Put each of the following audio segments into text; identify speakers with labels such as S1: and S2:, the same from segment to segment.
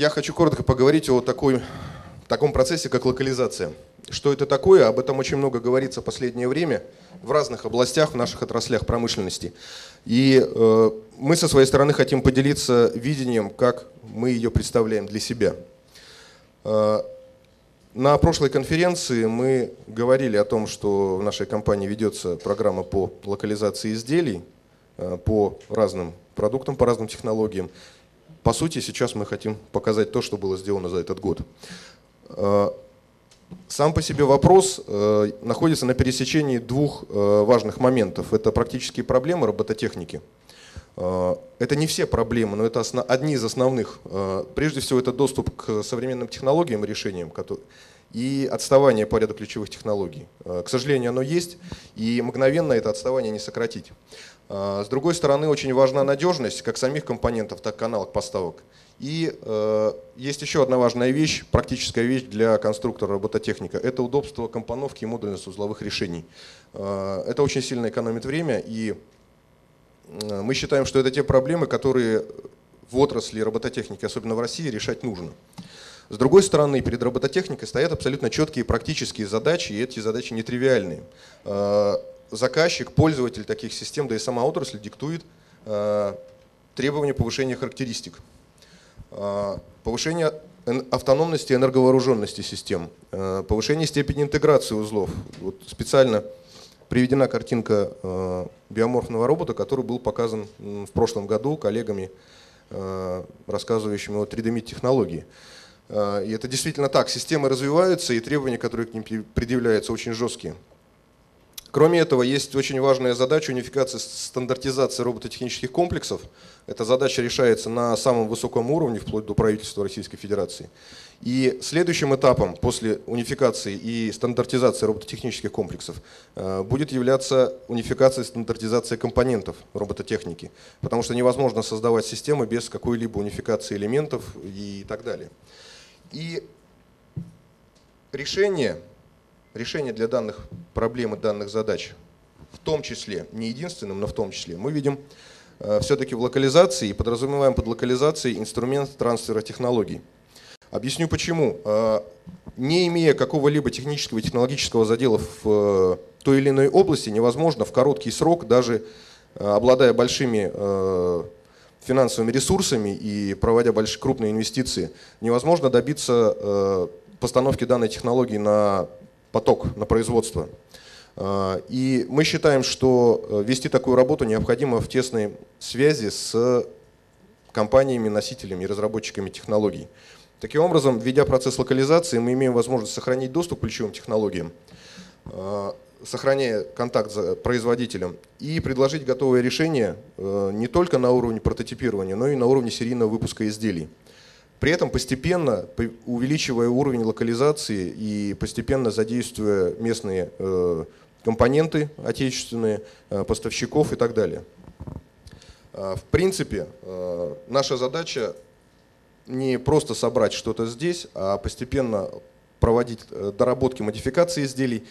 S1: я хочу коротко поговорить о такой, таком процессе, как локализация. Что это такое? Об этом очень много говорится в последнее время в разных областях, в наших отраслях промышленности. И э, мы со своей стороны хотим поделиться видением, как мы ее представляем для себя. Э, на прошлой конференции мы говорили о том, что в нашей компании ведется программа по локализации изделий э, по разным продуктам, по разным технологиям. По сути, сейчас мы хотим показать то, что было сделано за этот год. Э, сам по себе вопрос э, находится на пересечении двух важных моментов. Это практические проблемы робототехники. Это не все проблемы, но это одни из основных. Прежде всего, это доступ к современным технологиям и решениям, и отставание по ряду ключевых технологий. К сожалению, оно есть, и мгновенно это отставание не сократить. А, с другой стороны, очень важна надежность как самих компонентов, так и каналов поставок. И э, есть еще одна важная вещь, практическая вещь для конструктора робототехника. Это удобство компоновки и модульность узловых решений. Э, это очень сильно экономит время, и э, мы считаем, что это те проблемы, которые в отрасли робототехники, особенно в России, решать нужно. С другой стороны, перед робототехникой стоят абсолютно четкие практические задачи, и эти задачи нетривиальные. Э, заказчик, пользователь таких систем, да и сама отрасль диктует э, требования повышения характеристик, э, повышение автономности и энерговооруженности систем, повышение степени интеграции узлов. Вот специально приведена картинка биоморфного робота, который был показан в прошлом году коллегами, рассказывающими о 3D-технологии. Э, и это действительно так. Системы развиваются, и требования, которые к ним предъявляются, очень жесткие. Кроме этого, есть очень важная задача унификации стандартизации робототехнических комплексов. Эта задача решается на самом высоком уровне, вплоть до правительства Российской Федерации. И следующим этапом после унификации и стандартизации робототехнических комплексов э, будет являться унификация и стандартизация компонентов робототехники. Потому что невозможно создавать системы без какой-либо унификации элементов и так далее. И решение решение для данных проблем и данных задач, в том числе, не единственным, но в том числе, мы видим э, все-таки в локализации и подразумеваем под локализацией инструмент трансфера технологий. Объясню почему. Э, не имея какого-либо технического и технологического задела в э, той или иной области, невозможно в короткий срок, даже обладая большими финансовыми ресурсами и проводя большие, крупные инвестиции, невозможно добиться постановки данной технологии на поток на производство. А, и мы считаем, что э, вести такую работу необходимо в тесной связи с компаниями, носителями и разработчиками технологий. Таким образом, введя процесс локализации, мы имеем возможность сохранить доступ к ключевым технологиям, сохраняя контакт с производителем, и предложить готовое решение э, не только на уровне прототипирования, но и на уровне серийного выпуска изделий. При этом постепенно, увеличивая уровень локализации и постепенно задействуя местные э, компоненты отечественные, э, поставщиков и так далее. А, в принципе, наша задача не просто собрать что-то здесь, а постепенно проводить доработки, модификации изделий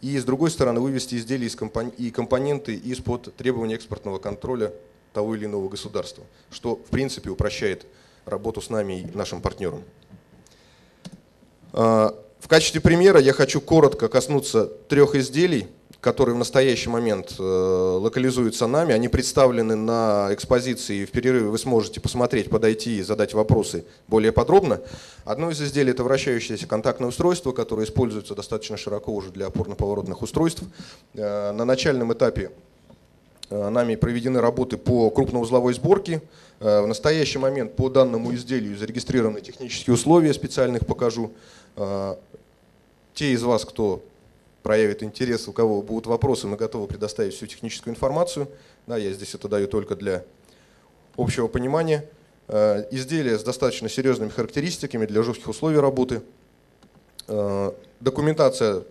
S1: и, с другой стороны, вывести изделия и компоненты из-под требований экспортного контроля того или иного государства, что, в принципе, упрощает работу с нами и нашим партнером. А, в качестве примера я хочу коротко коснуться трех изделий, которые в настоящий момент э, локализуются нами. Они представлены на экспозиции. В перерыве вы сможете посмотреть, подойти и задать вопросы более подробно. Одно из изделий – это вращающееся контактное устройство, которое используется достаточно широко уже для опорно-поворотных устройств. Э, на начальном этапе Э, нами проведены работы по крупноузловой сборке. В настоящий момент по данному изделию зарегистрированы технические условия, специальных покажу. Те из вас, кто проявит интерес, у кого будут вопросы, мы готовы предоставить всю техническую информацию. Да, я здесь это даю только для общего понимания. Изделие с достаточно серьезными характеристиками для жестких условий работы. Документация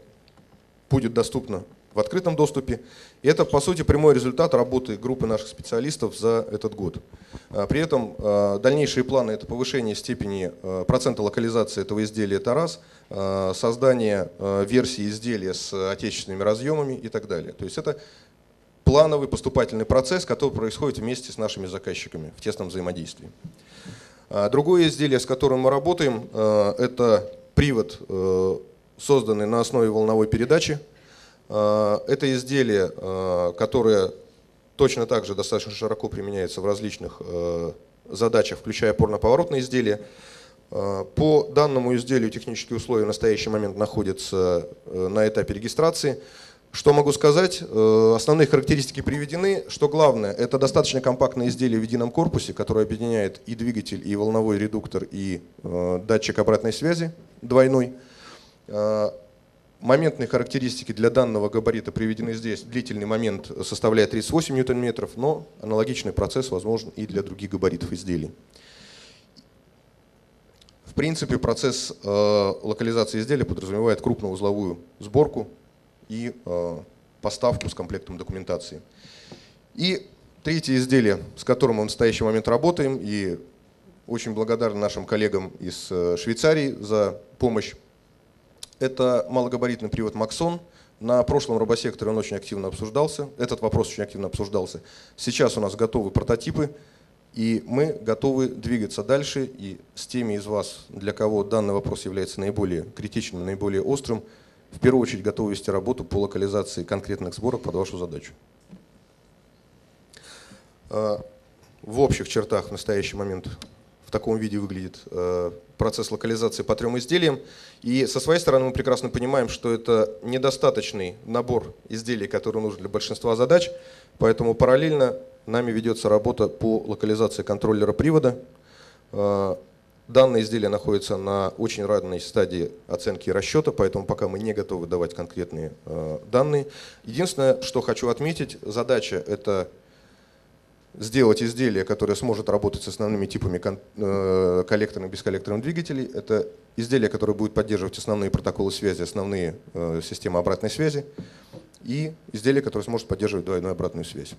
S1: будет доступна в открытом доступе. И это, по сути, прямой результат работы группы наших специалистов за этот год. А, при этом а, дальнейшие планы – это повышение степени а, процента локализации этого изделия, это раз, создание версии изделия с отечественными разъемами и так далее. То есть это плановый поступательный процесс, который происходит вместе с нашими заказчиками в тесном взаимодействии. Другое изделие, с которым мы работаем, это привод, созданный на основе волновой передачи. Это изделие, которое точно так же достаточно широко применяется в различных задачах, включая опорно-поворотные изделия. По данному изделию технические условия в настоящий момент находятся на этапе регистрации. Что могу сказать? Э, основные характеристики приведены. Что главное, это достаточно компактное изделие в едином корпусе, которое объединяет и двигатель, и волновой редуктор, и э, датчик обратной связи двойной. Э, моментные характеристики для данного габарита приведены здесь. Длительный момент составляет 38 ньютон-метров, но аналогичный процесс возможен и для других габаритов изделий. В принципе, процесс локализации изделия подразумевает крупноузловую сборку и э, поставку с комплектом документации. И третье изделие, с которым мы в настоящий момент работаем, и очень благодарны нашим коллегам из э, Швейцарии за помощь, это малогабаритный привод Максон. На прошлом робосекторе он очень активно обсуждался, этот вопрос очень активно обсуждался. Сейчас у нас готовы прототипы, и мы готовы двигаться дальше. И с теми из вас, для кого данный вопрос является наиболее критичным, наиболее острым, в первую очередь готовы вести работу по локализации конкретных сборок под вашу задачу. А, в общих чертах в настоящий момент таком виде выглядит а, процесс локализации по трем изделиям. И со своей стороны мы прекрасно понимаем, что это недостаточный набор изделий, который нужен для большинства задач, поэтому параллельно нами ведется работа по локализации контроллера привода, а, Данное изделие находится на очень ранней стадии оценки и расчета, поэтому пока мы не готовы давать конкретные э, данные. Единственное, что хочу отметить, задача это сделать изделие, которое сможет работать с основными типами э, коллекторных и бесколлекторных двигателей. Это изделие, которое будет поддерживать основные протоколы связи, основные э, системы обратной связи. И изделие, которое сможет поддерживать двойную обратную связь.